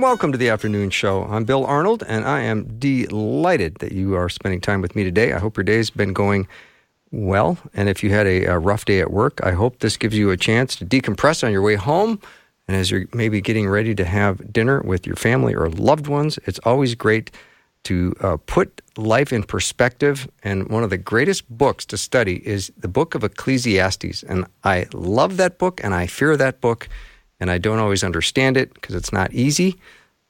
welcome to the afternoon show. I'm Bill Arnold, and I am delighted that you are spending time with me today. I hope your day's been going well. And if you had a, a rough day at work, I hope this gives you a chance to decompress on your way home. And as you're maybe getting ready to have dinner with your family or loved ones, it's always great to uh, put life in perspective. And one of the greatest books to study is the book of Ecclesiastes. And I love that book and I fear that book and I don't always understand it because it's not easy.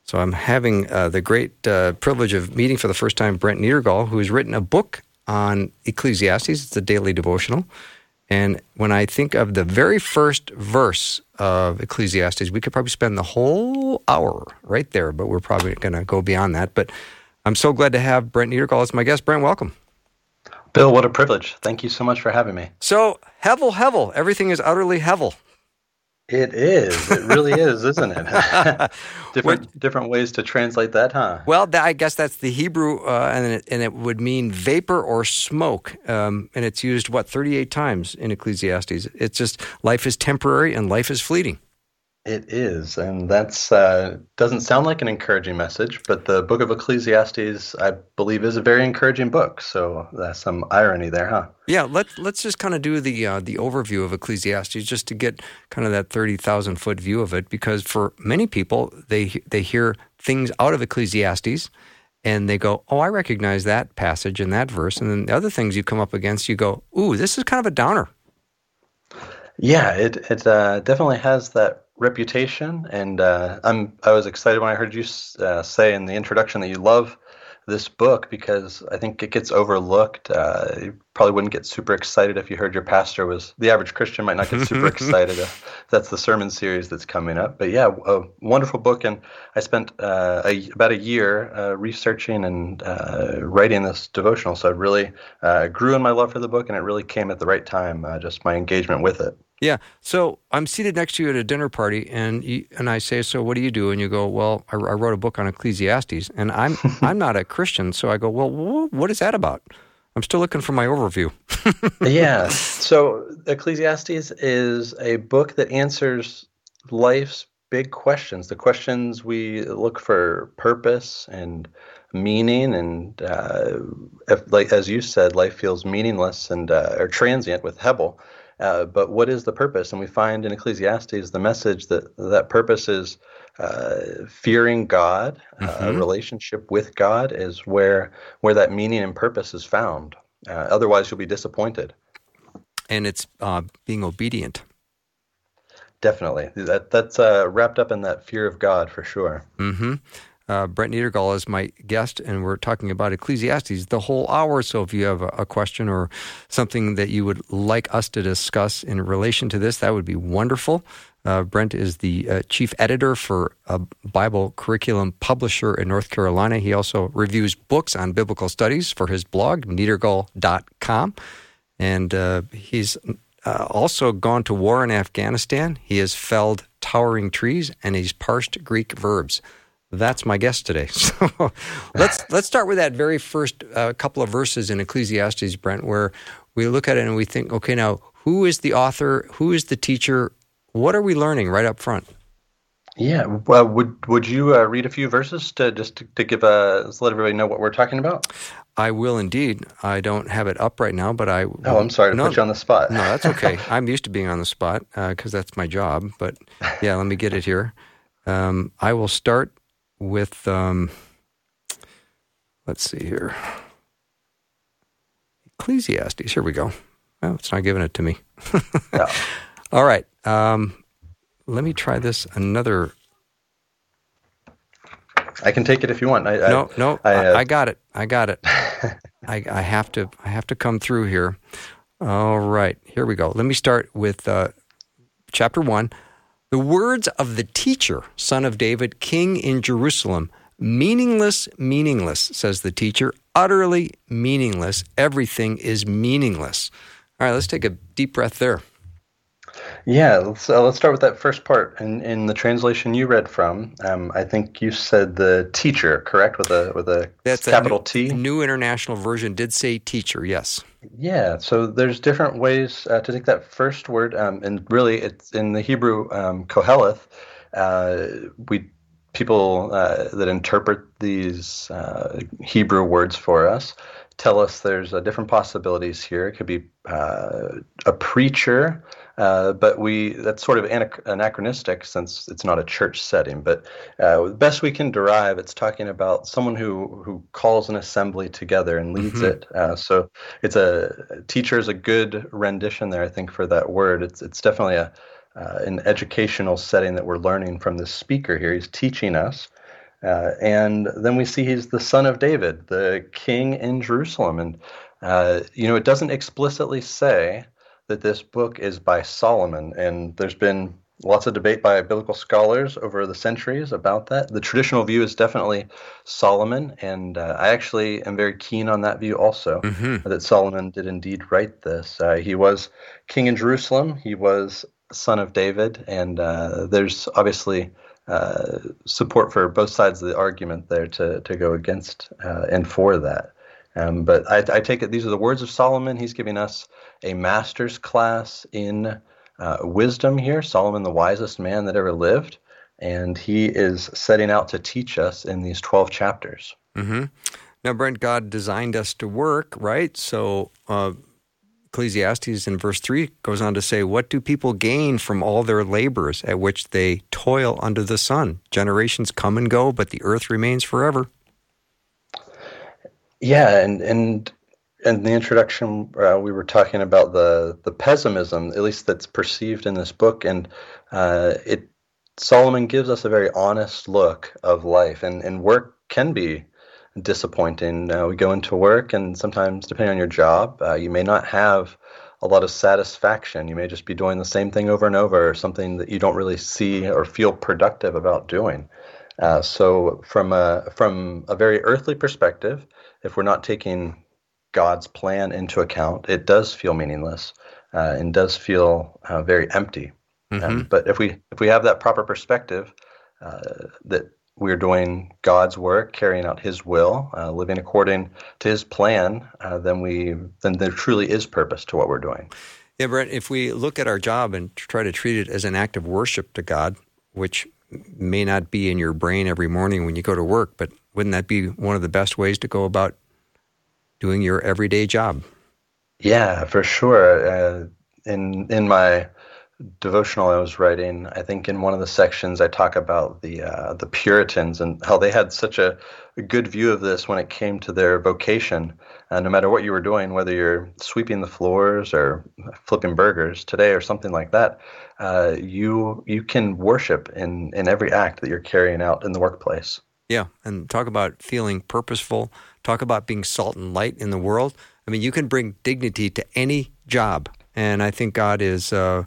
So I'm having uh, the great uh, privilege of meeting for the first time Brent Niedergall, who has written a book on Ecclesiastes. It's a daily devotional. And when I think of the very first verse of Ecclesiastes, we could probably spend the whole hour right there, but we're probably going to go beyond that. But I'm so glad to have Brent Niedergall as my guest. Brent, welcome. Bill, what a privilege. Thank you so much for having me. So, Hevel, Hevel, everything is utterly Hevel. It is. It really is, isn't it? different different ways to translate that, huh? Well, I guess that's the Hebrew, uh, and it, and it would mean vapor or smoke, um, and it's used what thirty eight times in Ecclesiastes. It's just life is temporary and life is fleeting. It is, and that's uh, doesn't sound like an encouraging message, but the Book of Ecclesiastes, I believe, is a very encouraging book. So that's some irony there, huh? Yeah, let's let's just kind of do the uh, the overview of Ecclesiastes just to get kind of that thirty thousand foot view of it, because for many people, they they hear things out of Ecclesiastes. And they go, oh, I recognize that passage and that verse. And then the other things you come up against, you go, ooh, this is kind of a downer. Yeah, it it uh, definitely has that reputation, and uh, I'm I was excited when I heard you uh, say in the introduction that you love this book because I think it gets overlooked. Uh, you probably wouldn't get super excited if you heard your pastor was the average Christian might not get super excited that's the sermon series that's coming up. But yeah, a wonderful book, and I spent uh, a, about a year uh, researching and uh, writing this devotional, so it really uh, grew in my love for the book, and it really came at the right time. Uh, just my engagement with it. Yeah. So I'm seated next to you at a dinner party, and you, and I say, "So what do you do?" And you go, "Well, I, I wrote a book on Ecclesiastes, and I'm I'm not a Christian." So I go, "Well, what is that about?" I'm still looking for my overview. yeah. So Ecclesiastes is a book that answers life's big questions, the questions we look for purpose and meaning and uh, if, like as you said life feels meaningless and uh, or transient with Hevel uh, but what is the purpose? And we find in Ecclesiastes the message that that purpose is uh, fearing God, uh, mm-hmm. a relationship with God is where where that meaning and purpose is found. Uh, otherwise, you'll be disappointed. And it's uh, being obedient. Definitely, that that's wrapped up in that fear of God for sure. Mm-hmm. Uh, Brent Niedergall is my guest, and we're talking about Ecclesiastes the whole hour. So if you have a, a, question or something that you would like us to discuss in relation to this, that would be wonderful. Uh, Brent is the uh, chief editor for a Bible curriculum publisher in North Carolina. He also reviews books on biblical studies for his blog, niedergall.com. And uh, he's uh, also gone to war in Afghanistan. He has felled towering trees and he's parsed Greek verbs that's my guest today. So let's let's start with that very first uh, couple of verses in Ecclesiastes, Brent, where we look at it and we think, okay, now who is the author? Who is the teacher? What are we learning right up front? Yeah, well, would would you uh, read a few verses to just to, to give a let everybody know what we're talking about? I will indeed. I don't have it up right now, but I. Oh, I'm sorry to no, put you on the spot. no, that's okay. I'm used to being on the spot because uh, that's my job. But yeah, let me get it here. Um, I will start with, um, let's see here, Ecclesiastes. Here we go. Well, it's not giving it to me. yeah. All right. Um, let me try this another. I can take it if you want. I, no, I, no, I, uh, I, got it. I got it. I, I have to. I have to come through here. All right, here we go. Let me start with uh, chapter one. The words of the teacher, son of David, king in Jerusalem, meaningless, meaningless, says the teacher, utterly meaningless. Everything is meaningless. All right, let's take a deep breath there. Yeah, uh, let's start with that first part. In in the translation you read from, um, I think you said the teacher, correct, with a with a That's capital new, T. New International Version did say teacher. Yes. Yeah, so there's different ways uh, to take that first word, um, and really, it's in the Hebrew um, koheleth. Uh, we people uh, that interpret these uh, Hebrew words for us tell us there's uh, different possibilities here. It could be uh, a preacher, uh, but we that's sort of anachronistic since it's not a church setting. But uh, the best we can derive, it's talking about someone who who calls an assembly together and leads mm-hmm. it. Uh, so it's a teacher is a good rendition there, I think, for that word. It's it's definitely a uh, an educational setting that we're learning from the speaker here. He's teaching us. Uh, and then we see he's the son of David, the king in Jerusalem. And, uh, you know, it doesn't explicitly say that this book is by Solomon. And there's been lots of debate by biblical scholars over the centuries about that. The traditional view is definitely Solomon. And uh, I actually am very keen on that view also, mm-hmm. that Solomon did indeed write this. Uh, he was king in Jerusalem, he was son of David. And uh, there's obviously uh, support for both sides of the argument there to to go against uh, and for that. Um, but I, I, take it these are the words of Solomon. He's giving us a master's class in uh, wisdom here. Solomon, the wisest man that ever lived, and he is setting out to teach us in these twelve chapters. Mm-hmm. Now, Brent, God designed us to work, right? So uh, Ecclesiastes in verse 3 goes on to say, What do people gain from all their labors at which they toil under the sun? Generations come and go, but the earth remains forever. Yeah, and and in the introduction, uh, we were talking about the the pessimism, at least that's perceived in this book, and uh, it Solomon gives us a very honest look of life, and and work can be disappointing. Uh, we go into work, and sometimes, depending on your job, uh, you may not have a lot of satisfaction. You may just be doing the same thing over and over, or something that you don't really see or feel productive about doing. Uh, so, from a from a very earthly perspective, if we're not taking God's plan into account, it does feel meaningless uh, and does feel uh, very empty. Mm-hmm. Um, but if we if we have that proper perspective, uh, that we're doing God's work, carrying out His will, uh, living according to His plan, uh, then we then there truly is purpose to what we're doing. Yeah, Brent. If we look at our job and try to treat it as an act of worship to God, which may not be in your brain every morning when you go to work, but wouldn't that be one of the best ways to go about doing your everyday job? Yeah, for sure. Uh, in in my devotional I was writing, I think in one of the sections I talk about the uh, the Puritans and how they had such a, a, good view of this when it came to their vocation. Uh, no matter what you were doing, whether you're sweeping the floors or flipping burgers today or something like that, uh, you you can worship in in every act that you're carrying out in the workplace. Yeah, and talk about feeling purposeful. Talk about being salt and light in the world. I mean, you can bring dignity to any job, and I think God is uh,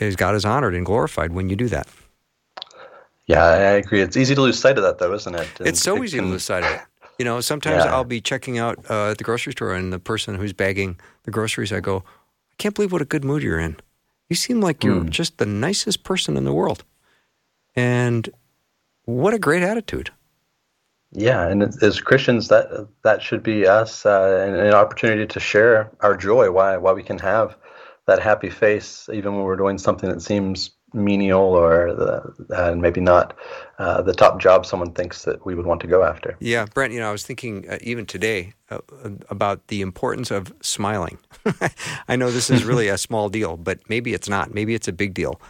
is God is honored and glorified when you do that. Yeah, I agree. It's easy to lose sight of that, though, isn't it? And it's so it easy can... to lose sight of it. You know, sometimes yeah. I'll be checking out uh, at the grocery store, and the person who's bagging the groceries, I go, "I can't believe what a good mood you're in. You seem like you're mm. just the nicest person in the world, and what a great attitude." Yeah, and as Christians, that that should be us, uh, an, an opportunity to share our joy. Why why we can have that happy face even when we're doing something that seems menial or the, uh, maybe not uh, the top job someone thinks that we would want to go after. Yeah, Brent, you know, I was thinking uh, even today uh, about the importance of smiling. I know this is really a small deal, but maybe it's not. Maybe it's a big deal.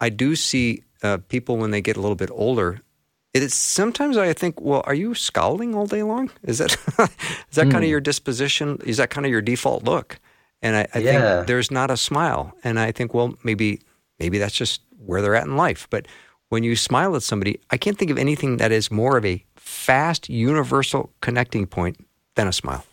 I do see uh, people when they get a little bit older. It is sometimes I think, well, are you scowling all day long? Is that is that mm. kind of hmm. your disposition? Is that kind of your default look? And I, I yeah. think there's not a smile. And I think, well, maybe maybe that's just where they're at in life. But when you smile at somebody, I can't think of anything that is more of a fast, universal connecting point than a smile.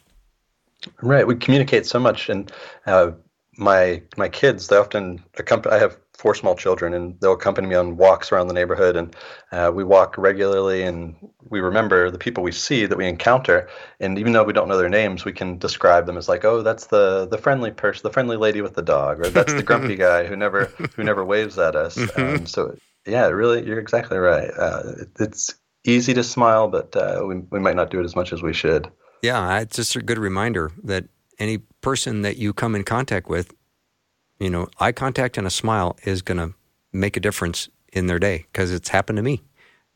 Right. We communicate so much, and uh, my my kids they often accompany. I have four small children, and they'll accompany me on walks around the neighborhood. And uh, we walk regularly, and we remember the people we see that we encounter. And even though we don't know their names, we can describe them as like, oh, that's the the friendly person, the friendly lady with the dog, or that's the grumpy guy who never who never waves at us. Um, so yeah, really, you're exactly right. Uh, it, it's easy to smile, but uh, we we might not do it as much as we should. Yeah, it's just a good reminder that any person that you come in contact with, you know, eye contact and a smile is going to make a difference in their day because it's happened to me.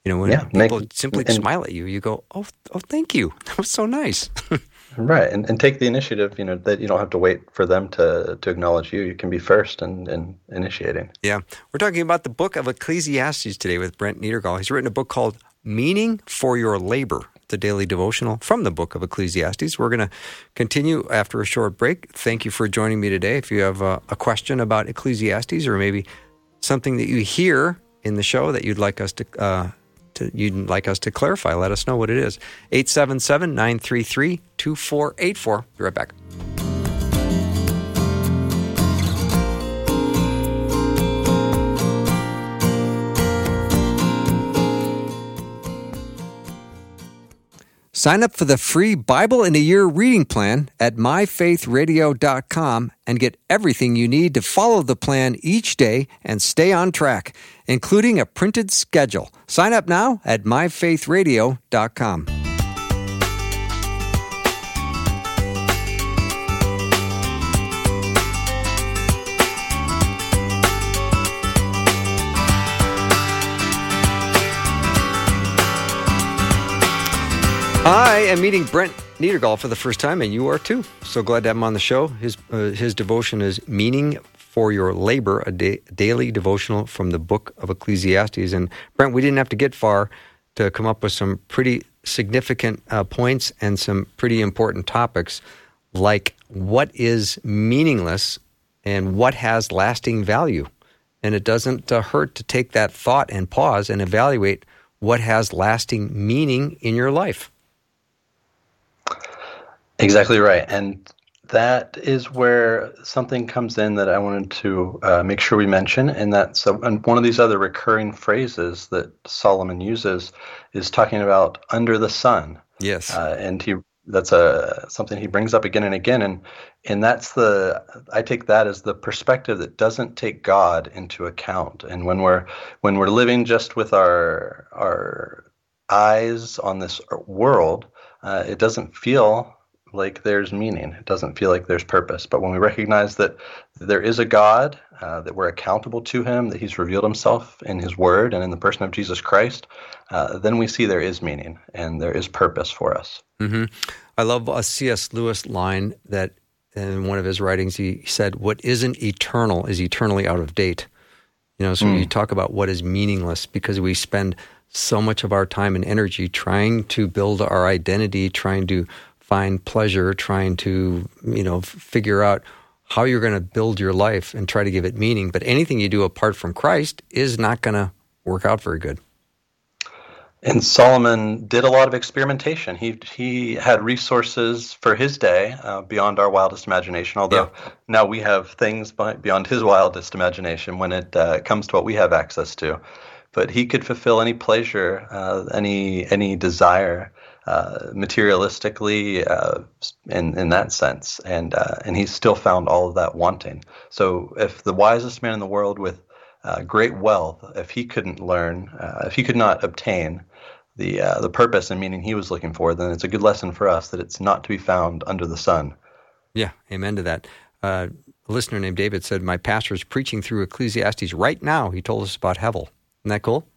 You know, when yeah, people make, simply and, smile at you, you go, "Oh, oh, thank you. That was so nice." right, and, and take the initiative. You know that you don't have to wait for them to to acknowledge you. You can be first and in, in initiating. Yeah, we're talking about the book of Ecclesiastes today with Brent Niedergall. He's written a book called "Meaning for Your Labor." The daily devotional from the book of Ecclesiastes. We're going to continue after a short break. Thank you for joining me today. If you have a, a question about Ecclesiastes or maybe something that you hear in the show that you'd like us to, uh, to you'd like us to clarify, let us know what it is. 877 933 2484. Be right back. Sign up for the free Bible in a Year reading plan at myfaithradio.com and get everything you need to follow the plan each day and stay on track, including a printed schedule. Sign up now at myfaithradio.com. I am meeting Brent Niedergall for the first time, and you are too. So glad to have him on the show. His uh, his devotion is "Meaning for Your Labor," a da- daily devotional from the Book of Ecclesiastes. And Brent, we didn't have to get far to come up with some pretty significant uh, points and some pretty important topics, like what is meaningless and what has lasting value. And it doesn't uh, hurt to take that thought and pause and evaluate what has lasting meaning in your life. Exactly right. And that is where something comes in that I wanted to uh, make sure we mention, and that's uh, and one of these other recurring phrases that Solomon uses is talking about under the sun. Yes, uh, and he that's a something he brings up again and again, and and that's the I take that as the perspective that doesn't take God into account, and when we're when we're living just with our our eyes on this world, uh, it doesn't feel like there's meaning. It doesn't feel like there's purpose. But when we recognize that there is a God, uh, that we're accountable to Him, that He's revealed Himself in His Word and in the person of Jesus Christ, uh, then we see there is meaning and there is purpose for us. Mm-hmm. I love a C.S. Lewis line that in one of his writings he said, "What isn't eternal is eternally out of date." You know, so mm. you talk about what is meaningless because we spend so much of our time and energy trying to build our identity, trying to find pleasure trying to, you know, figure out how you're going to build your life and try to give it meaning. But anything you do apart from Christ is not going to work out very good. And Solomon did a lot of experimentation. He he had resources for his day uh, beyond our wildest imagination. Although yeah. now we have things beyond his wildest imagination when it uh, comes to what we have access to. But he could fulfill any pleasure, uh, any any desire uh, materialistically uh, in in that sense, and uh, and he still found all of that wanting. So if the wisest man in the world with uh, great wealth, if he couldn't learn, uh, if he could not obtain the the purpose and meaning he was looking for, then it's a good lesson for us that it's not to be found under the sun. Yeah, amen to that. a listener named David said, "My pastor is preaching through Ecclesiastes right now." He told us about Hevel. Isn't that cool?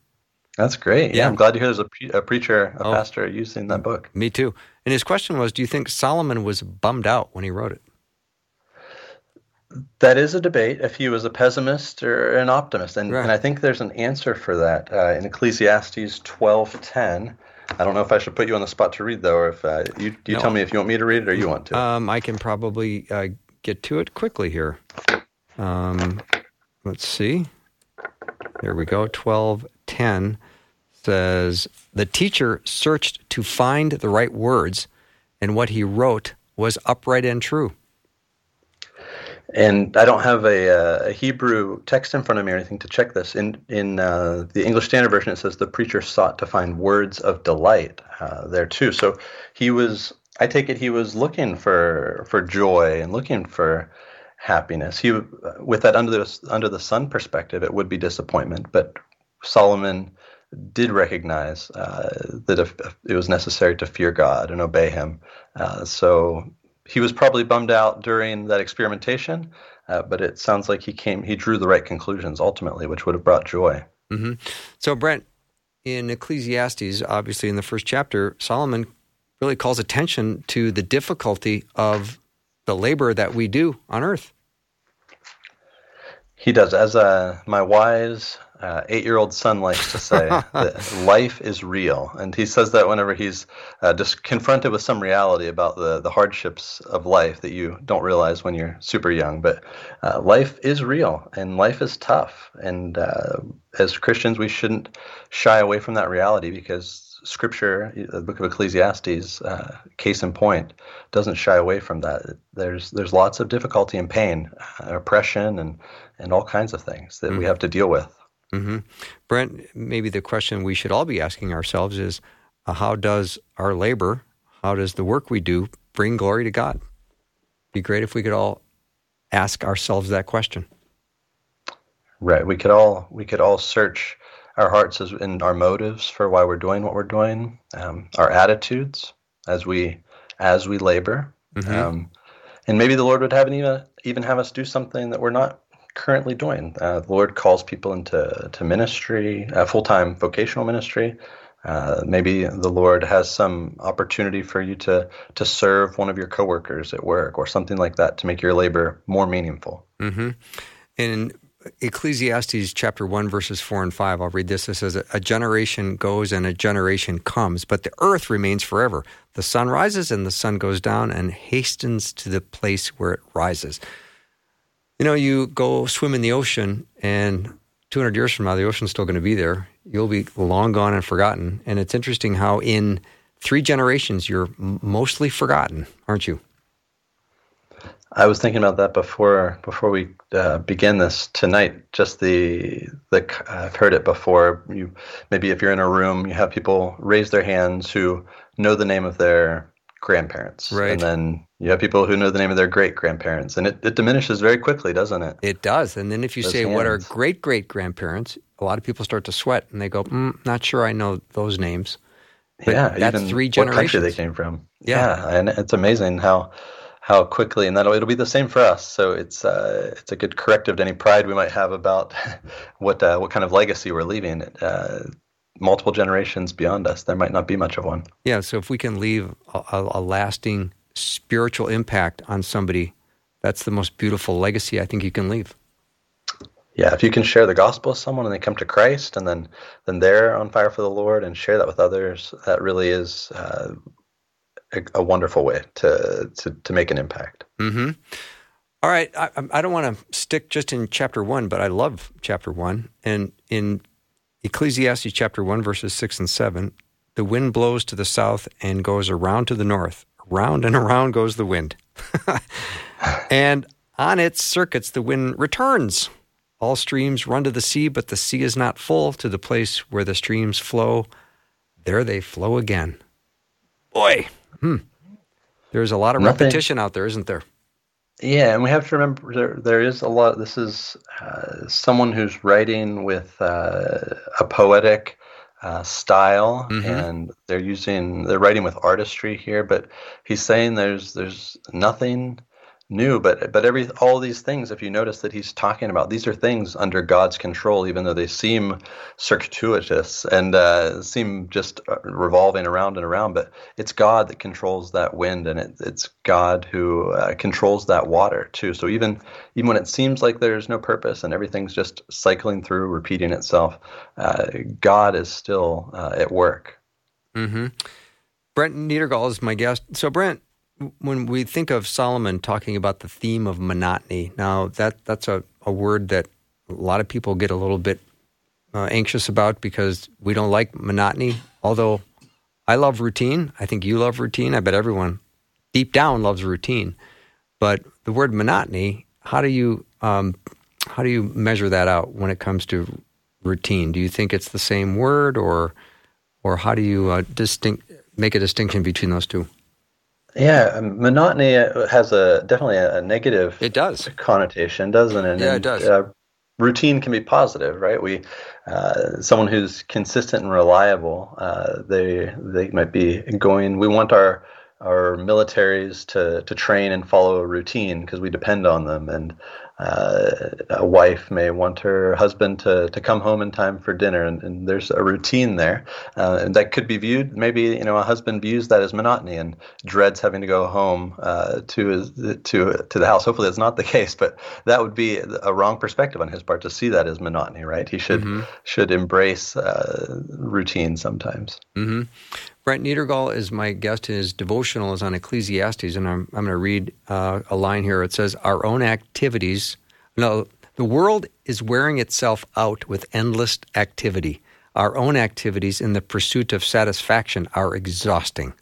That's great. Yeah, yeah I'm glad to hear there's a, pre- a preacher, a oh, pastor using that book. Me too. And his question was Do you think Solomon was bummed out when he wrote it? That is a debate if he was a pessimist or an optimist. And, right. and I think there's an answer for that uh, in Ecclesiastes 12:10. I don't know if I should put you on the spot to read, though, or if uh, you, you no. tell me if you want me to read it or you want to. Um, I can probably uh, get to it quickly here. Um, let's see. There we go. 12:10 says the teacher searched to find the right words, and what he wrote was upright and true. And I don't have a, uh, a, Hebrew text in front of me or anything to check this. In in uh, the English Standard Version, it says the preacher sought to find words of delight uh, there too. So he was. I take it he was looking for for joy and looking for happiness. He with that under the under the sun perspective, it would be disappointment. But Solomon did recognize uh, that if, if it was necessary to fear God and obey Him. Uh, so he was probably bummed out during that experimentation, uh, but it sounds like he came, he drew the right conclusions ultimately, which would have brought joy. Mm-hmm. So, Brent, in Ecclesiastes, obviously in the first chapter, Solomon really calls attention to the difficulty of the labor that we do on earth. He does. As uh, my wise uh, eight-year-old son likes to say that life is real, and he says that whenever he's uh, just confronted with some reality about the the hardships of life that you don't realize when you're super young. But uh, life is real, and life is tough, and uh, as Christians, we shouldn't shy away from that reality because Scripture, the Book of Ecclesiastes, uh, case in point, doesn't shy away from that. There's there's lots of difficulty and pain, uh, oppression, and and all kinds of things that mm-hmm. we have to deal with. Mm-hmm. Brent, maybe the question we should all be asking ourselves is uh, how does our labor, how does the work we do bring glory to God? Be great if we could all ask ourselves that question. Right. We could all we could all search our hearts as in our motives for why we're doing what we're doing, um, our attitudes as we as we labor, mm-hmm. um, and maybe the Lord would have even even have us do something that we're not currently doing. Uh, the Lord calls people into to ministry, uh, full time vocational ministry. Uh, maybe the Lord has some opportunity for you to to serve one of your coworkers at work or something like that to make your labor more meaningful. Mm-hmm. In Ecclesiastes chapter 1, verses 4 and 5, I'll read this. It says, A generation goes and a generation comes, but the earth remains forever. The sun rises and the sun goes down and hastens to the place where it rises. You know, you go swim in the ocean, and 200 years from now, the ocean's still going to be there. You'll be long gone and forgotten. And it's interesting how in three generations, you're mostly forgotten, aren't you? I was thinking about that before before we uh, begin this tonight. Just the the I've heard it before. You maybe if you're in a room, you have people raise their hands who know the name of their grandparents. Right. And then you have people who know the name of their great grandparents. And it, it diminishes very quickly, doesn't it? It does. And then if you Those say, hands. what are great great grandparents? A lot of people start to sweat and they go, mm, not sure I know those names. But yeah, that's three generations. What country they came from. Yeah. yeah. And it's amazing how how quickly, and that'll it'll be the same for us. So it's uh, it's a good corrective to any pride we might have about what uh, what kind of legacy we're leaving. Uh, multiple generations beyond us, there might not be much of one. Yeah, so if we can leave a, a lasting spiritual impact on somebody, that's the most beautiful legacy I think you can leave. Yeah, if you can share the gospel with someone and they come to Christ, and then then they're on fire for the Lord, and share that with others, that really is uh, a, a, wonderful way to to to make an impact. Mm-hmm. All right, I, I don't want to stick just in chapter one, but I love chapter one, and in Ecclesiastes chapter 1, verses 6 and 7 the wind blows to the south and goes around to the north. Around and around goes the wind. and on its circuits, the wind returns. All streams run to the sea, but the sea is not full to the place where the streams flow. There they flow again. Boy, hmm. there's a lot of Nothing. repetition out there, isn't there? Yeah, and we have to remember there, there is a lot. This is uh, someone who's writing with uh, a poetic uh, style, mm-hmm. and they're using they're writing with artistry here. But he's saying there's there's nothing new but but every all these things if you notice that he's talking about these are things under god's control even though they seem circuitous and uh, seem just uh, revolving around and around but it's god that controls that wind and it, it's god who uh, controls that water too. So even even when it seems like there's no purpose and everything's just cycling through repeating itself uh, god is still uh, at work. Mm-hmm. brent niedergall is my guest. So brent when we think of Solomon talking about the theme of monotony, now that that's a, a word that a lot of people get a little bit uh, anxious about because we don't like monotony. Although I love routine, I think you love routine. I bet everyone deep down loves routine. But the word monotony, how do you um, how do you measure that out when it comes to routine? Do you think it's the same word, or or how do you uh, distinct make a distinction between those two? Yeah, um, monotony has a definitely a, negative. It does connotation, doesn't it? Yeah, and, it does. Uh, routine can be positive, right? We, uh, someone who's consistent and reliable, uh, they they might be going. We want our our militaries to to train and follow a routine because we depend on them, and uh, a wife may want her husband to, to come home in time for dinner, and, and there's a routine there, uh, and that could be viewed. Maybe you know a husband views that as monotony and dreads having to go home uh, to his, to to the house. Hopefully, that's not the case, but that would be a wrong perspective on his part to see that as monotony. Right? He should mm-hmm. should embrace uh, routine sometimes. Mm-hmm. Brent Niedergall is my guest. His devotional is on Ecclesiastes, and I'm, I'm going to read uh, a line here. It says, Our own activities, no, the world is wearing itself out with endless activity. Our own activities in the pursuit of satisfaction are exhausting.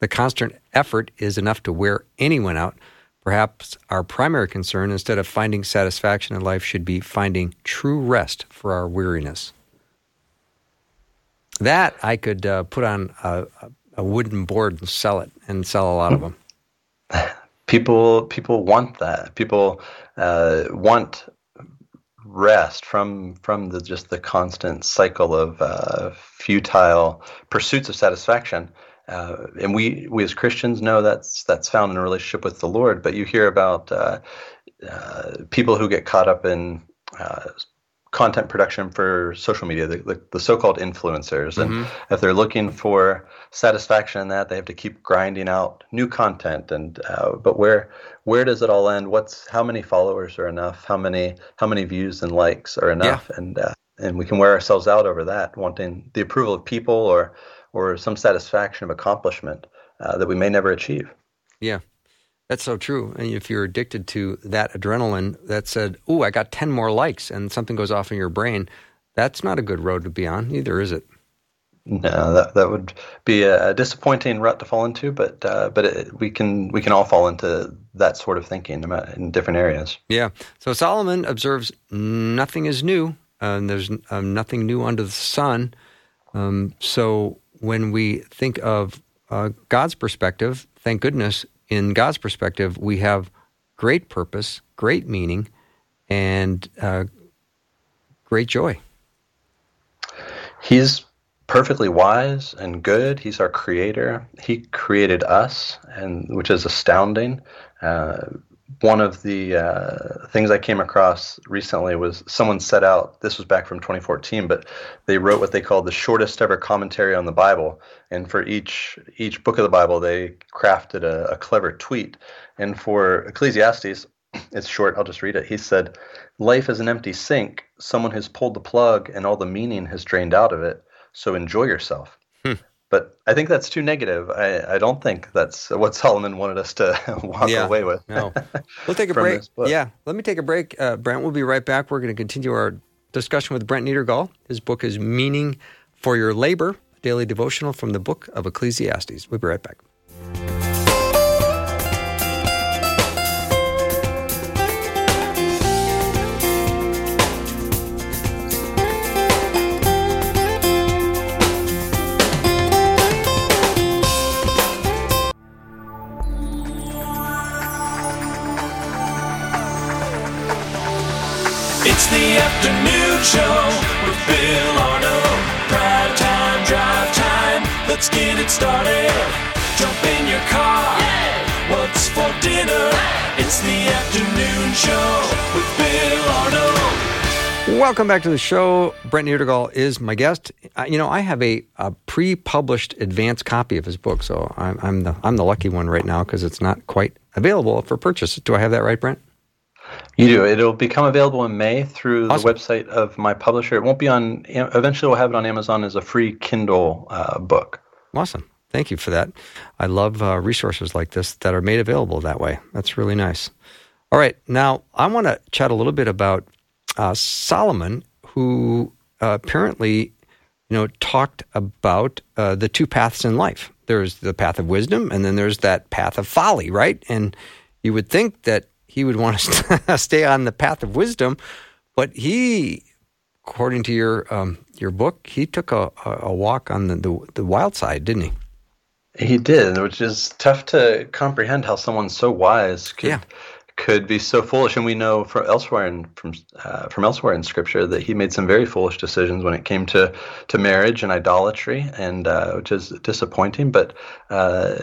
The constant effort is enough to wear anyone out. Perhaps our primary concern, instead of finding satisfaction in life, should be finding true rest for our weariness. That I could uh, put on a, a, wooden board and sell it, and sell a lot of them. People, people want that. People uh, want rest from from the just the constant cycle of uh, futile pursuits of satisfaction. Uh, and we we as Christians know that's that's found in a relationship with the Lord. But you hear about uh, uh, people who get caught up in uh, content production for social media, the, the, the so-called influencers. And mm-hmm. if they're looking for satisfaction in that, they have to keep grinding out new content. And uh, but where where does it all end? What's how many followers are enough? How many how many views and likes are enough? Yeah. And uh, and we can wear ourselves out over that, wanting the approval of people or or some satisfaction of accomplishment uh, that we may never achieve. Yeah. That's so true. And if you're addicted to that adrenaline that said, "Oh, I got 10 more likes," and something goes off in your brain, that's not a good road to be on, either is it? No, that that would be a disappointing rut to fall into, but uh, but it, we can we can all fall into that sort of thinking in different areas. Yeah. So Solomon observes nothing is new, and there's um, nothing new under the sun. Um, so when we think of uh, God's perspective, thank goodness in God's perspective, we have great purpose, great meaning, and uh, great joy. He's perfectly wise and good. He's our creator. He created us, and which is astounding. Uh, one of the uh, things I came across recently was someone set out. This was back from 2014, but they wrote what they called the shortest ever commentary on the Bible. And for each each book of the Bible, they crafted a, a clever tweet. And for Ecclesiastes, it's short. I'll just read it. He said, "Life is an empty sink. Someone has pulled the plug, and all the meaning has drained out of it. So enjoy yourself." But I think that's too negative. I, I don't think that's what Solomon wanted us to walk yeah, away with. no. We'll take a break. Yeah. Let me take a break. Uh, Brent, we'll be right back. We're going to continue our discussion with Brent Niedergall. His book is Meaning for Your Labor, daily devotional from the book of Ecclesiastes. We'll be right back. Get started. Jump in your car. Yeah. What's for dinner? Hey. It's the afternoon show with Bill Arnold. Welcome back to the show. Brent Niedergall is my guest. Uh, you know, I have a, a, pre-published advance copy of his book, so I'm, I'm the I'm the lucky one right now because it's not quite available for purchase. Do I have that right, Brent? You do. It'll become available in May through awesome. the website of my publisher. It won't be on. Eventually, we'll have it on Amazon as a free Kindle uh, book. Awesome. Thank you for that. I love uh, resources like this that are made available that way. That's really nice. All right, now I want to chat a little bit about uh, Solomon, who uh, apparently, you know, talked about uh, the two paths in life. There's the path of wisdom, and then there's that path of folly, right? And you would think that he would want to stay on the path of wisdom, but he, according to your um, your book, he took a, a walk on the, the, the wild side, didn't he? He did, which is tough to comprehend how someone so wise could Yeah. could be so foolish. And we know from elsewhere in from uh, from elsewhere in Scripture that he made some very foolish decisions when it came to to marriage and idolatry, and uh, which is disappointing. But uh,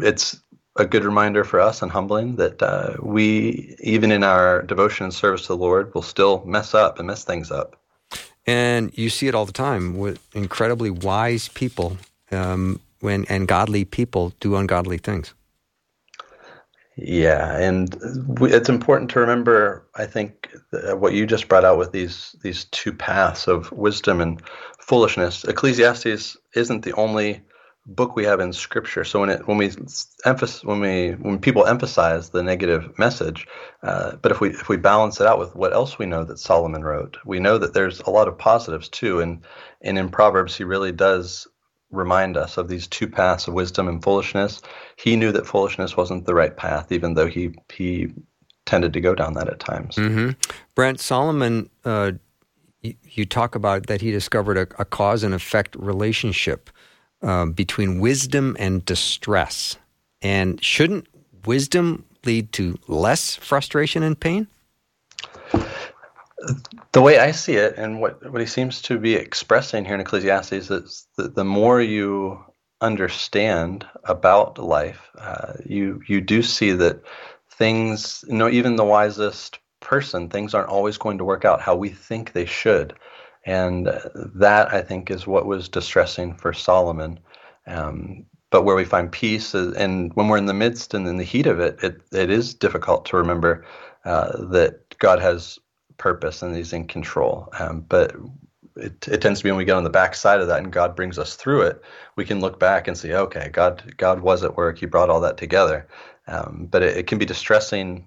it's a good reminder for us and humbling that uh, we, even in our devotion and service to the Lord, will still mess up and mess things up. And you see it all the time with incredibly wise people um, when and godly people do ungodly things. Yeah, and it's important to remember. I think what you just brought out with these these two paths of wisdom and foolishness. Ecclesiastes isn't the only book we have in Scripture. So when it when we emphasize when we when people emphasize the negative message, uh, but if we if we balance it out with what else we know that Solomon wrote, we know that there's a lot of positives too. And and in Proverbs, he really does remind us of these two paths of wisdom and foolishness. He knew that foolishness wasn't the right path, even though he he tended to go down that at times. hmm Brent Solomon, uh, you, you talk about that he discovered a, a cause and effect relationship um, between wisdom and distress. And shouldn't wisdom lead to less frustration and pain? The way I see it, and what, what he seems to be expressing here in Ecclesiastes, is that the more you understand about life, uh, you you do see that things, you know, even the wisest person, things aren't always going to work out how we think they should, and that I think is what was distressing for Solomon. Um, but where we find peace, is, and when we're in the midst and in the heat of it, it, it is difficult to remember uh, that God has purpose and he's in control. Um, but it, it tends to be when we get on the back side of that and God brings us through it, we can look back and say, okay, God, God was at work. He brought all that together. Um, but it, it can be distressing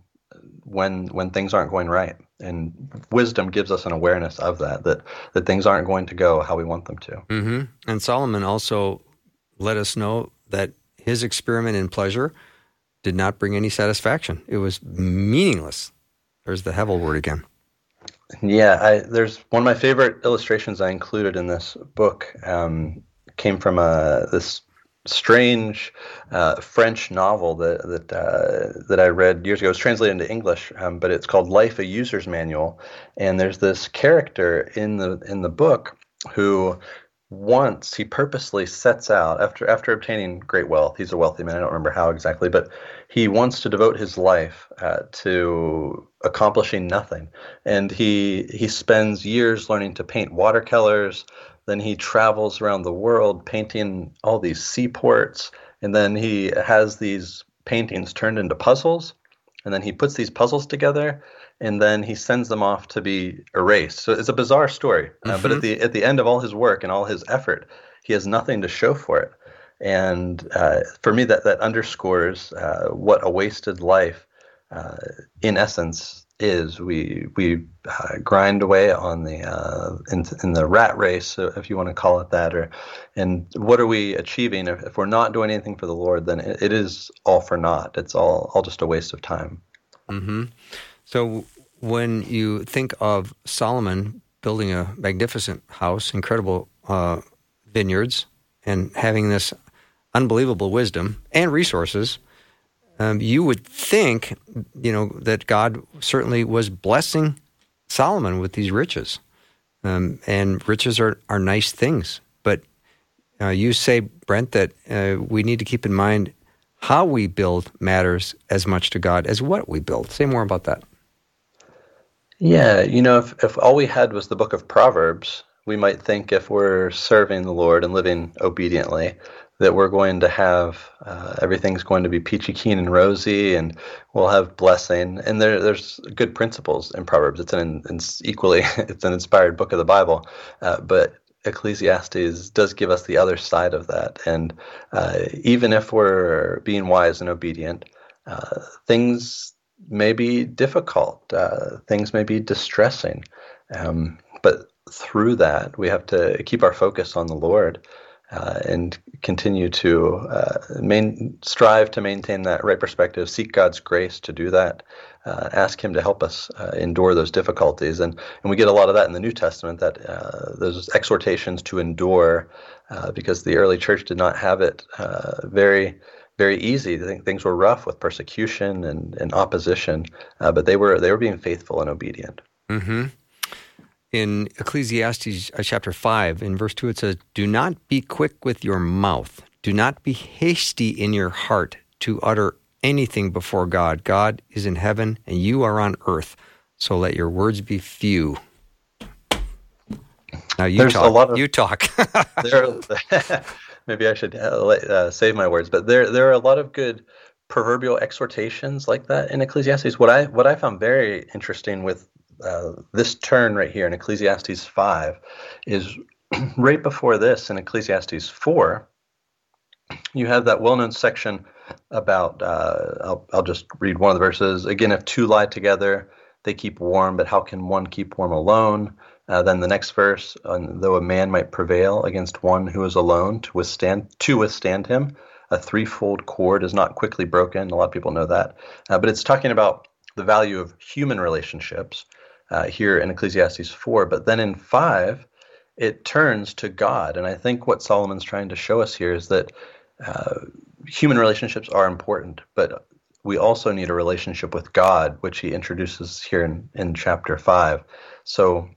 when when things aren't going right. And wisdom gives us an awareness of that, that that things aren't going to go how we want them to. hmm And Solomon also let us know that his experiment in pleasure did not bring any satisfaction. It was meaningless. There's the Hevel word again. Yeah, I, there's one of my favorite illustrations I included in this book um, came from a this strange uh, French novel that that uh, that I read years ago. It was translated into English, um, but it's called Life: A User's Manual. And there's this character in the in the book who once he purposely sets out after after obtaining great wealth. He's a wealthy man. I don't remember how exactly, but he wants to devote his life uh, to accomplishing nothing, and he he spends years learning to paint watercolors. Then he travels around the world painting all these seaports, and then he has these paintings turned into puzzles, and then he puts these puzzles together, and then he sends them off to be erased. So it's a bizarre story, uh, but at the at the end of all his work and all his effort, he has nothing to show for it. And uh, for me, that that underscores uh, what a wasted life, uh, in essence, is. We we uh, grind away on the uh, in, in the rat race, if you want to call it that, or and what are we achieving? If, if we're not doing anything for the Lord, then it, it is all for naught. It's all all just a waste of time. hmm So when you think of Solomon building a magnificent house, incredible uh, vineyards, and having this unbelievable wisdom and resources, um, you would think, you know, that God certainly was blessing Solomon with these riches. Um, and riches are, are nice things. But uh, you say, Brent, that uh, we need to keep in mind how we build matters as much to God as what we build. Say more about that. Yeah, you know, if, if all we had was the book of Proverbs, we might think if we're serving the Lord and living obediently, that we're going to have uh, everything's going to be peachy keen and rosy, and we'll have blessing. And there, there's good principles in Proverbs. It's an it's equally it's an inspired book of the Bible, uh, but Ecclesiastes does give us the other side of that. And uh, even if we're being wise and obedient, uh, things may be difficult. Uh, things may be distressing. Um, but through that, we have to keep our focus on the Lord. Uh, and continue to uh, main, strive to maintain that right perspective, seek God's grace to do that, uh, ask Him to help us uh, endure those difficulties. And, and we get a lot of that in the New Testament, that uh, those exhortations to endure, uh, because the early church did not have it very very easy. Things were rough with persecution and, and opposition, but they were they were being faithful and obedient. Mm-hmm in Ecclesiastes uh, chapter 5, in verse 2, it says, Do not be quick with your mouth. Do not be hasty in your heart to utter anything before God. God is in heaven and you are on earth. So let your words be few. Now you There's talk. Of, you talk. there, maybe I should uh, uh, save my words, but there there are a lot of good proverbial exhortations like that in Ecclesiastes. What I what I found very interesting with uh, this turn right here in Ecclesiastes 5 is right before this in Ecclesiastes 4. You have that well known section about, uh, I'll, I'll just read one of the verses. Again, if two lie together, they keep warm, but how can one keep warm alone? Uh, then the next verse, though a man might prevail against one who is alone to withstand to withstand him, a threefold cord is not quickly broken. A lot of people know that, uh, but it's talking about the value of human relationships uh, here in Ecclesiastes 4. But then in 5, it turns to God. And I think what Solomon's trying to show us here is that uh, human relationships are important, but we also need a relationship with God, which he introduces here in, in chapter 5. So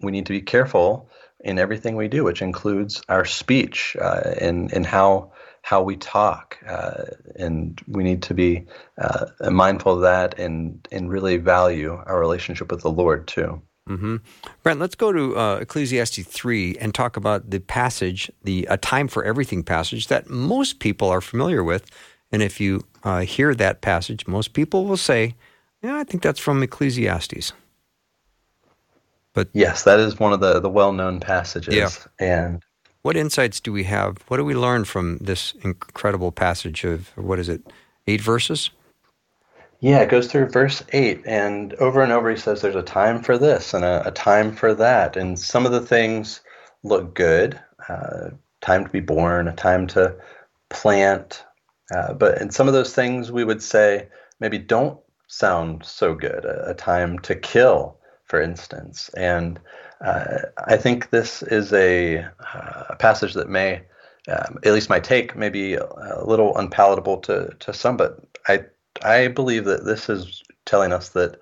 we need to be careful in everything we do, which includes our speech uh, and, and how how we talk, uh, and we need to be uh, mindful of that and and really value our relationship with the Lord too. Mm-hmm. Brent, let's go to uh, Ecclesiastes 3 and talk about the passage, the A Time for Everything passage that most people are familiar with. And if you uh, hear that passage, most people will say, Yeah, I think that's from Ecclesiastes. But yes, that is one of the, the well known passages. Yeah. And what insights do we have? What do we learn from this incredible passage of, what is it, eight verses? Yeah, it goes through verse 8, and over and over he says there's a time for this and a, a time for that. And some of the things look good uh, time to be born, a time to plant. Uh, but in some of those things, we would say maybe don't sound so good, a, a time to kill, for instance. And uh, I think this is a, uh, a passage that may, um, at least my take, may be a little unpalatable to, to some, but I, I believe that this is telling us that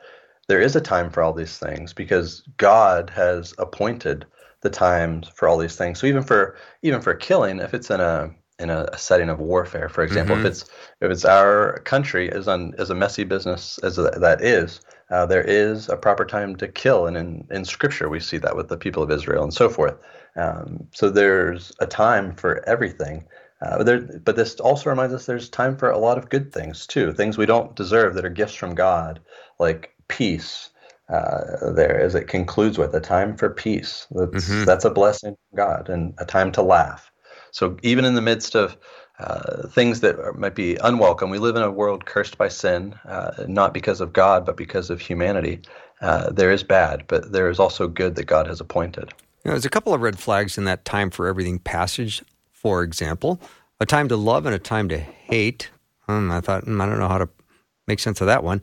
there is a time for all these things because God has appointed the times for all these things. So even for even for killing, if it's in a in a, setting of warfare, for example, mm-hmm. if it's if it's our country is on as a messy business as that is, uh, there is a proper time to kill, and in, in Scripture we see that with the people of Israel and so forth. Um, so there's a time for everything. Uh, there, but this also reminds us there's time for a lot of good things too, things we don't deserve that are gifts from God, like peace. Uh, there, as it concludes with a time for peace. That's, mm-hmm. that's a blessing from God, and a time to laugh. So even in the midst of uh, things that are, might be unwelcome. We live in a world cursed by sin, uh, not because of God, but because of humanity. Uh, there is bad, but there is also good that God has appointed. You know, there's a couple of red flags in that time for everything passage. For example, a time to love and a time to hate. Um, I thought, hmm, I don't know how to make sense of that one.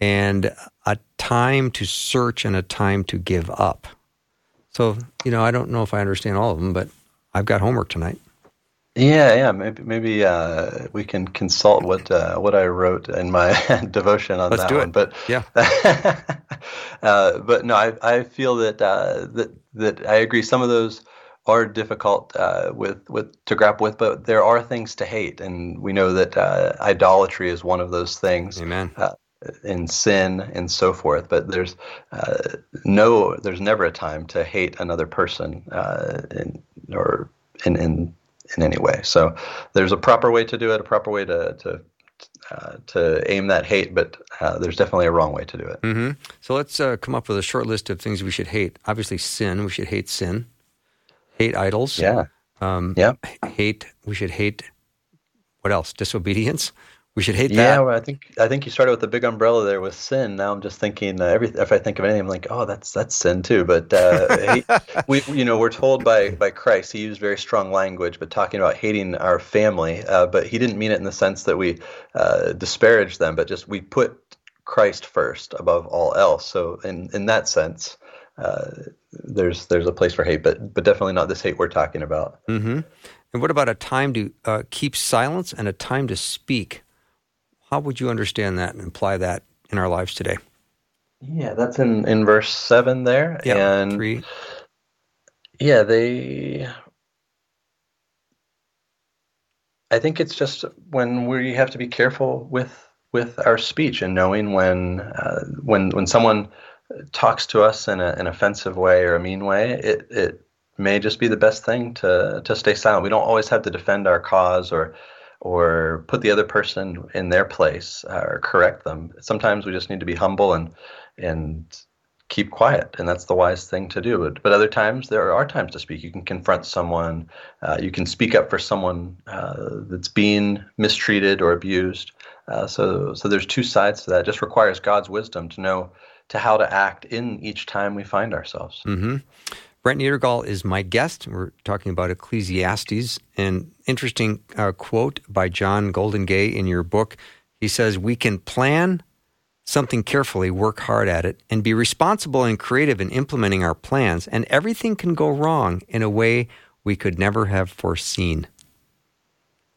And a time to search and a time to give up. So, you know, I don't know if I understand all of them, but I've got homework tonight. Yeah, yeah. Maybe maybe uh, we can consult what uh, what I wrote in my devotion on Let's that do one. It. But yeah, uh, but no, I I feel that uh, that that I agree. Some of those are difficult uh, with with to grapple with, but there are things to hate, and we know that uh, idolatry is one of those things. Amen. in sin and so forth, but there's no, there's never a time to hate another person, in, or in, in in any way. So there's a proper way to do it, a proper way to to uh, to aim that hate, but uh, there's definitely a wrong way to do it. Mm-hmm. So let's uh, come up with a short list of things we should hate. Obviously, sin. We should hate sin. Hate idols. Yeah. Um, yeah. Hate. We should hate. What else? Disobedience. We should hate Yeah, that. well, I think I think you started with the big umbrella there with sin. Now I'm just thinking uh, every if I think of anything, I'm like, oh, that's that's sin too. But uh, hate, we you know we're told by by Christ he used very strong language, but talking about hating our family, uh, but he didn't mean it in the sense that we uh, disparage them, but just we put Christ first above all else. So in in that sense, uh, there's there's a place for hate, but but definitely not this hate we're talking about. hmm And what about a time to uh, keep silence and a time to speak? How would you understand that and apply that in our lives today? Yeah, that's in in verse seven there, Yeah, and. three. Yeah, they. I think it's just when we have to be careful with with our speech and knowing when uh, when when someone talks to us in a, an offensive way or a mean way, it it may just be the best thing to to stay silent. We don't always have to defend our cause or or put the other person in their place uh, or correct them. Sometimes we just need to be humble and and keep quiet, and that's the wise thing to do. But, other times, there are times to speak. You can confront someone, uh, you can speak up for someone uh, that's being mistreated or abused. Uh, so, so there's two sides to that. It just requires God's wisdom to know to how to act in each time we find ourselves. hmm Brent Niedergall is my guest. We're talking about Ecclesiastes. An interesting uh, quote by John Goldingay in your book. He says, We can plan something carefully, work hard at it, and be responsible and creative in implementing our plans, and everything can go wrong in a way we could never have foreseen.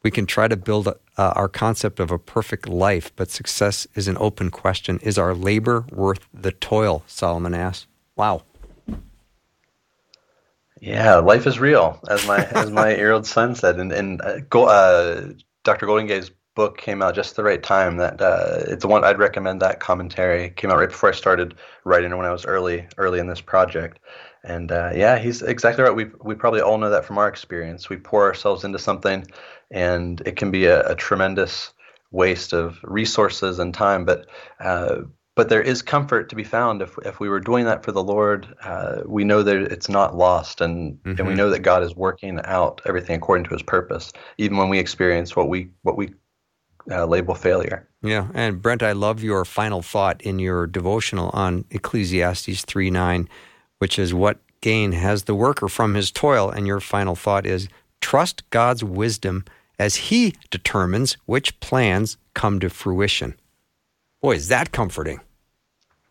We can try to build uh, our concept of a perfect life, but success is an open question. Is our labor worth the toil? Solomon asks. Wow. Yeah, life is real, as my as my year-old son said, and and uh, Go, uh, Dr. Goldingay's book came out just the right time. That uh, it's the one I'd recommend. That commentary came out right before I started writing, it when I was early early in this project. And uh, yeah, he's exactly right. We we probably all know that from our experience. We pour ourselves into something, and it can be a, a tremendous waste of resources and time. But uh, but there is comfort to be found if if we were doing that for the Lord. Uh, we know that it's not lost, and and we Mhm. know that God is working out everything according to His purpose, even when we experience what we what we uh, label failure. Yeah, and Brent, I love your final thought in your devotional on Ecclesiastes 3 9, which is what gain has the worker from his toil? And your final thought is trust God's wisdom as he determines which plans come to fruition. Boy, is that comforting.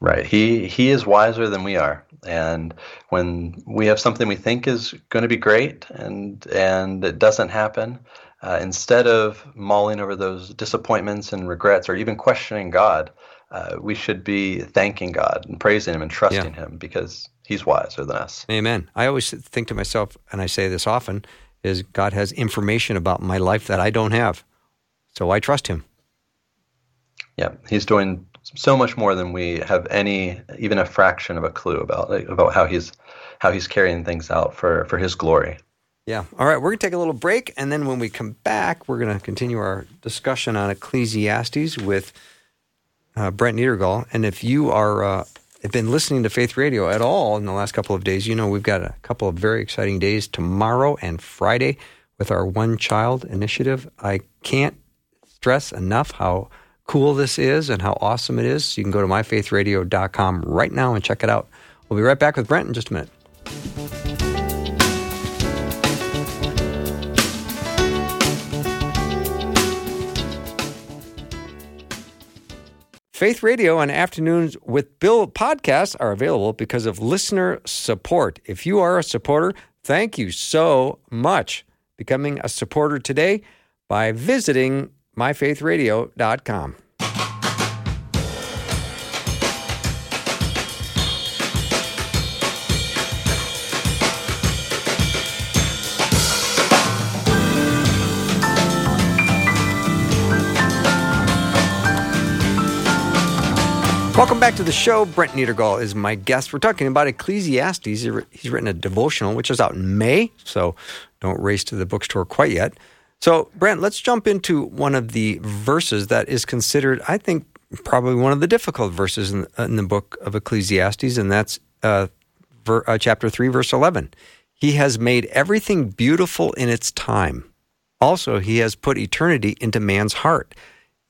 Right. He he is wiser than we are. And when we have something we think is going to be great and and it doesn't happen, uh, instead of mulling over those disappointments and regrets or even questioning God, uh, we should be thanking God and praising Him and trusting Him because He's wiser than us. Amen. I always think to myself, and I say this often, is God has information about my life that I don't have. So I trust him. Yeah, He's doing so much more than we have any, even a fraction of a clue about about how He's how He's carrying things out for for His glory. Yeah. All right. We're going to take a little break. And then when we come back, we're going to continue our discussion on Ecclesiastes with uh, Brent Niedergall. And if you are, uh, have been listening to Faith Radio at all in the last couple of days, you know we've got a couple of very exciting days tomorrow and Friday with our One Child initiative. I can't stress enough how cool this is and how awesome it is. You can go to myfaithradio.com right now and check it out. We'll be right back with Brent in just a minute. Faith Radio and Afternoons with Bill podcasts are available because of listener support. If you are a supporter, thank you so much. Becoming a supporter today by visiting myfaithradio.com. Welcome back to the show. Brent Niedergall is my guest. We're talking about Ecclesiastes. He's written a devotional, which is out in May, so don't race to the bookstore quite yet. So, Brent, let's jump into one of the verses that is considered, I think, probably one of the difficult verses in, in the book of Ecclesiastes, and that's uh, ver, uh, chapter 3, verse 11. He has made everything beautiful in its time. Also, he has put eternity into man's heart.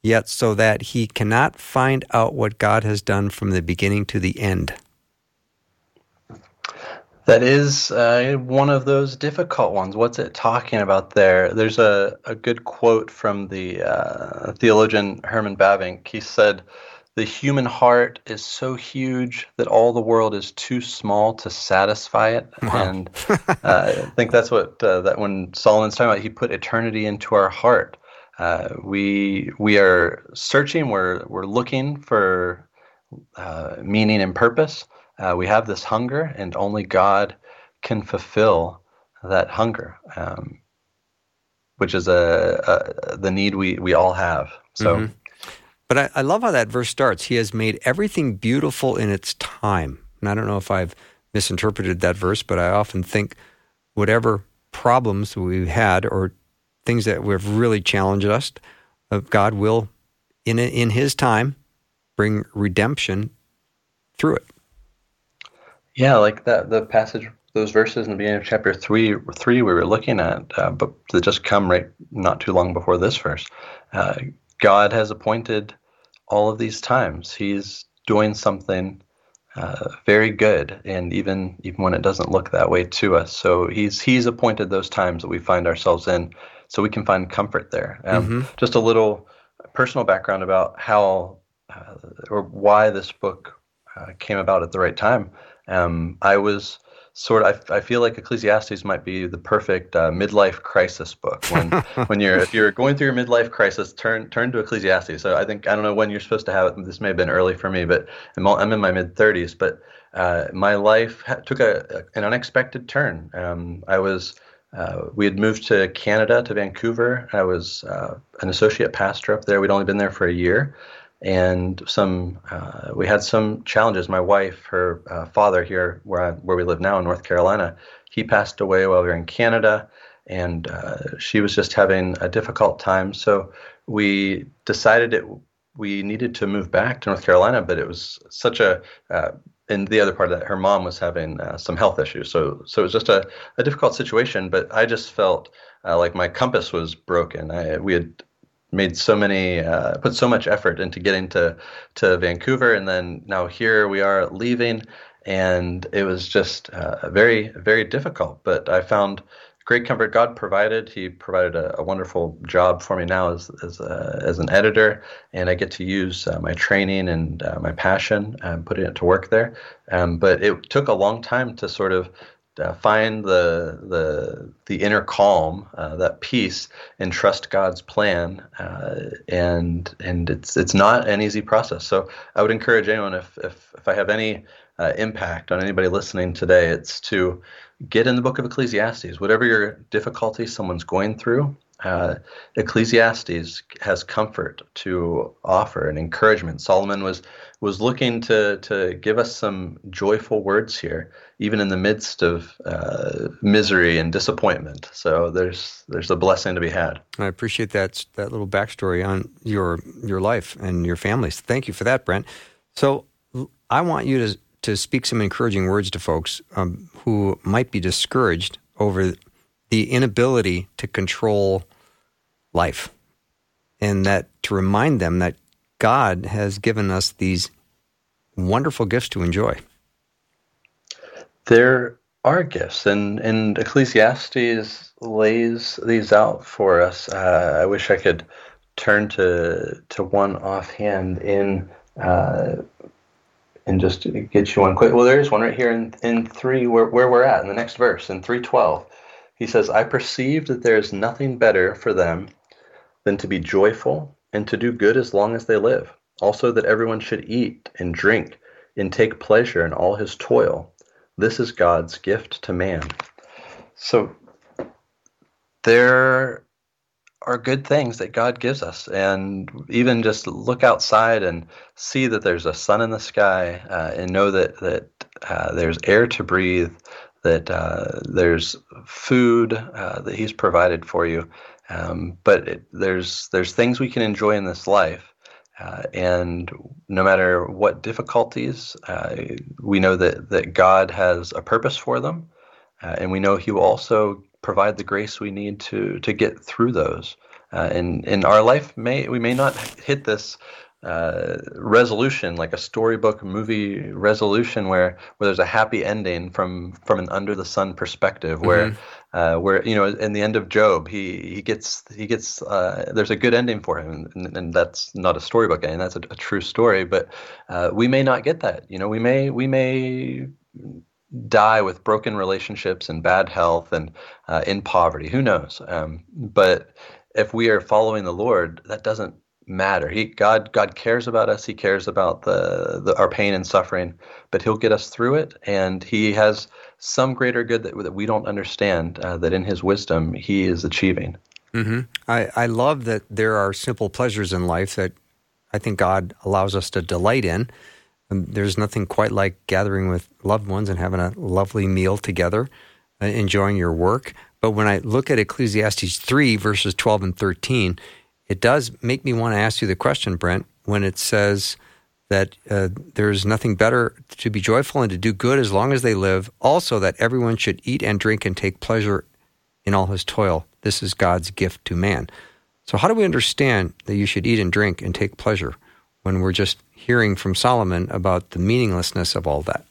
yet so that he cannot find out what God has done from the beginning to the end. That is uh, one of those difficult ones. What's it talking about there? There's a, a good quote from the uh, theologian Herman Bavinck. He said, The human heart is so huge that all the world is too small to satisfy it. Wow. And uh, I think that's what uh, that when Solomon's talking about, he put eternity into our heart. Uh, we we are searching. We're we're looking for uh, meaning and purpose. Uh, we have this hunger, and only God can fulfill that hunger, um, which is a, a the need we we all have. So. Mhm. But I, I love how that verse starts. He has made everything beautiful in its time. And I don't know if I've misinterpreted that verse, but I often think whatever problems we've had or things that have really challenged us, uh, God will, in in His time, bring redemption through it. Yeah, like that the passage, those verses in the beginning of chapter three, three we were looking at, uh, but they just come right not too long before this verse. Uh, God has appointed all of these times. He's doing something uh, very good, and even even when it doesn't look that way to us. So he's he's appointed those times that we find ourselves in, so we can find comfort there. Um, Just a little personal background about how uh, or why this book uh, came about at the right time. Um, I was sort of. I, I feel like Ecclesiastes might be the perfect uh, midlife crisis book. When when you're if you're going through your midlife crisis, turn turn to Ecclesiastes. So I think I don't know when you're supposed to have it. This may have been early for me, but I'm, I'm in my mid 30s. But uh, my life ha- took a, a- an unexpected turn. Um, I was. Uh, we had moved to Canada, to Vancouver. I was uh, an associate pastor up there. We'd only been there for a year, and some uh, we had some challenges. My wife, her uh, father here, where I, where we live now in North Carolina, he passed away while we were in Canada, and uh, she was just having a difficult time. So we decided it we needed to move back to North Carolina, but it was such a uh, and the other part of that, her mom was having uh, some health issues, so so it was just a, a difficult situation. But I just felt uh, like my compass was broken. I, we had made so many uh, put so much effort into getting to to Vancouver and then now here we are leaving and it was just uh, very very difficult. But I found great comfort God provided. He provided a, a wonderful job for me now as as, a, as an editor and I get to use uh, my training and uh, my passion and putting it to work there. Um, but it took a long time to sort of uh, find the the the inner calm, uh, that peace, and trust God's plan. Uh, and and it's it's not an easy process. So I would encourage anyone if if if I have any uh, impact on anybody listening today, it's to get in the book of Ecclesiastes. Whatever your difficulty someone's going through, uh, Ecclesiastes has comfort to offer and encouragement. Solomon was was looking to to give us some joyful words here, even in the midst of uh, misery and disappointment. So there's there's a blessing to be had. I appreciate that that little backstory on your your life and your families. Thank you for that, Brent. So I want you to to speak some encouraging words to folks um, who might be discouraged over the inability to control life, and that to remind them that God has given us these wonderful gifts to enjoy. There are gifts, and, and Ecclesiastes lays these out for us. Uh, I wish I could turn to to one offhand in uh, and just get you one quick. Well, there is one right here in, in three where, where we're at in the next verse in three twelve. He says, "I perceive that there is nothing better for them than to be joyful and to do good as long as they live. Also, that everyone should eat and drink and take pleasure in all his toil." This is God's gift to man. So there are good things that God gives us, and even just look outside and see that there's a sun in the sky, uh, and know that that uh, there's air to breathe, that uh, there's food uh, that He's provided for you. Um, but it, there's there's things we can enjoy in this life uh, and no matter what difficulties, uh, we know that, that God has a purpose for them. Uh, and we know He will also provide the grace we need to, to get through those. Uh, in in our life, may we may not hit this uh, resolution, like a storybook movie resolution, where where there's a happy ending from from an under the sun perspective, where Mm-hmm. uh, where you know in the end of Job, he he gets he gets uh, there's a good ending for him, and, and that's not a storybook ending, that's a, a true story. But uh, we may not get that. You know, we may we may die with broken relationships and bad health and uh, in poverty. Who knows? Um, but if we are following the Lord, that doesn't matter. He God God cares about us. He cares about the, the our pain and suffering, but He'll get us through it, and He has some greater good that, that we don't understand. Uh, that in His wisdom He is achieving. hmm I, I love that there are simple pleasures in life that I think God allows us to delight in. Um, there's nothing quite like gathering with loved ones and having a lovely meal together, uh, enjoying your work. But when I look at Ecclesiastes 3, verses 12 and 13, it does make me want to ask you the question, Brent, when it says that uh, there's nothing better to be joyful and to do good as long as they live, also that everyone should eat and drink and take pleasure in all his toil. This is God's gift to man. So, how do we understand that you should eat and drink and take pleasure when we're just hearing from Solomon about the meaninglessness of all that?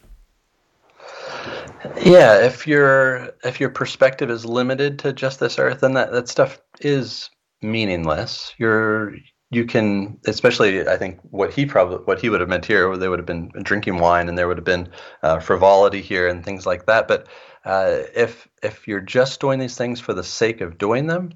Yeah, if your if your perspective is limited to just this earth, then that, that stuff is meaningless. You're you can especially I think what he probably what he would have meant here, they would have been drinking wine and there would have been uh, frivolity here and things like that. But uh, if if you're just doing these things for the sake of doing them,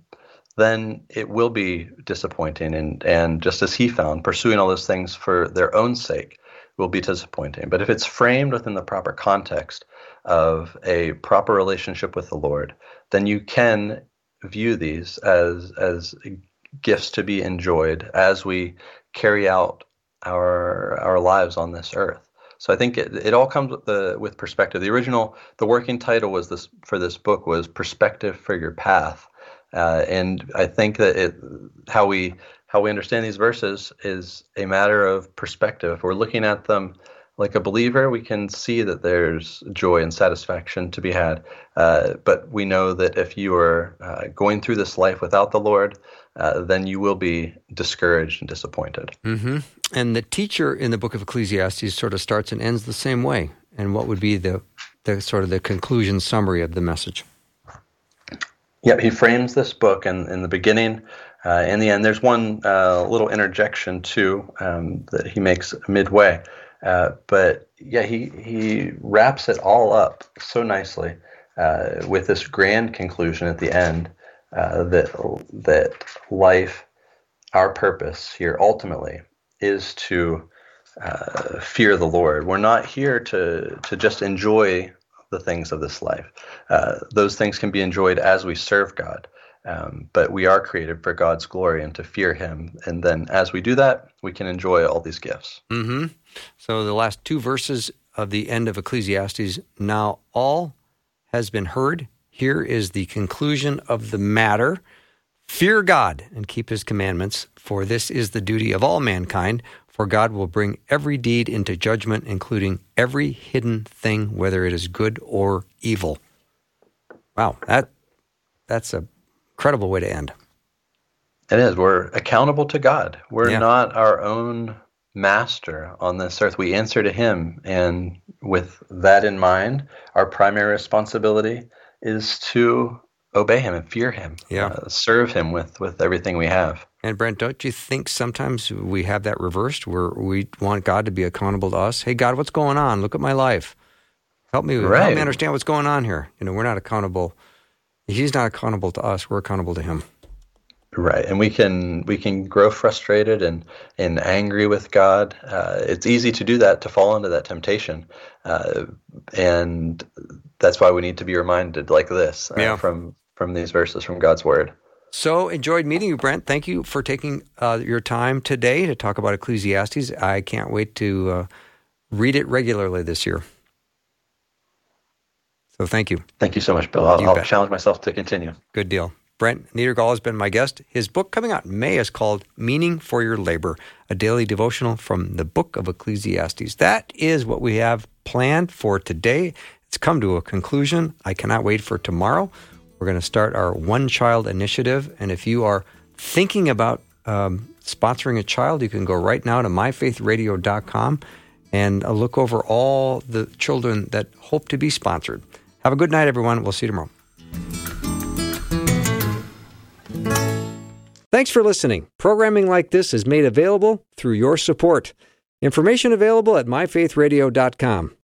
then it will be disappointing. And and just as he found, pursuing all those things for their own sake will be disappointing. But if it's framed within the proper context of a proper relationship with the Lord, then you can view these as as gifts to be enjoyed as we carry out our our lives on this earth. So I think it, it all comes with the with perspective. The original the working title was this for this book was perspective for your path, uh, and I think that it how we how we understand these verses is a matter of perspective. If we're looking at them like a believer, we can see that there's joy and satisfaction to be had. Uh, but we know that if you are uh, going through this life without the Lord, uh, then you will be discouraged and disappointed. hmm And the teacher in the book of Ecclesiastes sort of starts and ends the same way. And what would be the, the sort of the conclusion summary of the message? Yep, he frames this book in, in the beginning. Uh, in the end, there's one uh, little interjection too um, that he makes midway. Uh, but yeah, he, he wraps it all up so nicely uh, with this grand conclusion at the end uh, that that life, our purpose here ultimately is to uh, fear the Lord. We're not here to to just enjoy the things of this life. Uh, those things can be enjoyed as we serve God. Um, but we are created for God's glory and to fear Him. And then as we do that, we can enjoy all these gifts. hmm So the last two verses of the end of Ecclesiastes now all has been heard. Here is the conclusion of the matter. Fear God and keep his commandments, for this is the duty of all mankind. For God will bring every deed into judgment, including every hidden thing, whether it is good or evil. Wow, that that's a incredible way to end. It is. We're accountable to God. We're Yeah. not our own master on this earth. We answer to Him. And with that in mind, our primary responsibility is to obey Him and fear Him, Yeah. uh, serve Him with, with everything we have. And Brent, don't you think sometimes we have that reversed where we want God to be accountable to us? Hey, God, what's going on? Look at my life. Help me, help me understand what's going on here. You know, we're not accountable. He's not accountable to us. We're accountable to Him. Right, and we can we can grow frustrated and and angry with God. Uh, it's easy to do that to fall into that temptation, uh, and that's why we need to be reminded like this uh, Yeah. from from these verses from God's Word. So enjoyed meeting you, Brent. Thank you for taking uh, your time today to talk about Ecclesiastes. I can't wait to uh, read it regularly this year. So thank you. Thank you so much, Bill. I'll, I'll challenge myself to continue. Good deal. Brent Niedergall has been my guest. His book coming out in May is called Meaning for Your Labor, a daily devotional from the book of Ecclesiastes. That is what we have planned for today. It's come to a conclusion. I cannot wait for tomorrow. We're going to start our one child initiative. And if you are thinking about um, sponsoring a child, you can go right now to myfaithradio.com and uh, look over all the children that hope to be sponsored. Have a good night, everyone. We'll see you tomorrow. Thanks for listening. Programming like this is made available through your support. Information available at myfaithradio.com.